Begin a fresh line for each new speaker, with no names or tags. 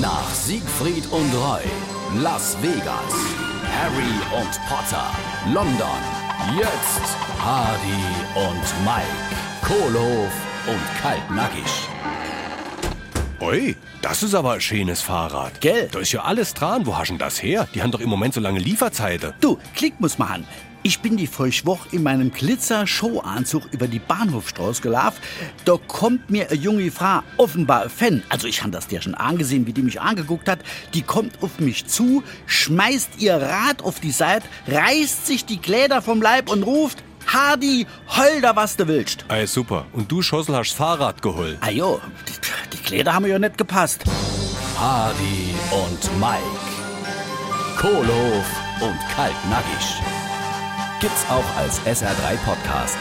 Nach Siegfried und Roy, Las Vegas, Harry und Potter, London, jetzt Hardy und Mike, Kohlhof und Kaltnackig.
Oi, das ist aber ein schönes Fahrrad.
Gell?
Da ist ja alles dran. Wo hast du denn das her? Die haben doch im Moment so lange Lieferzeiten.
Du, Klick muss machen. Ich bin die Feuchtwoch in meinem Glitzer-Show-Anzug über die Bahnhofstraße gelaufen. Da kommt mir eine junge Frau, offenbar ein Fan, also ich habe das dir schon angesehen, wie die mich angeguckt hat, die kommt auf mich zu, schmeißt ihr Rad auf die Seite, reißt sich die Kleider vom Leib und ruft, Hardy, heul da, was du willst.
Ey, super. Und du, Schossel, hast Fahrrad geholt.
Ah jo, Kleider haben mir ja nicht gepasst.
Hardy und Mike, Kohlhof und Kaltnackig. Gibt's auch als SR3 Podcast.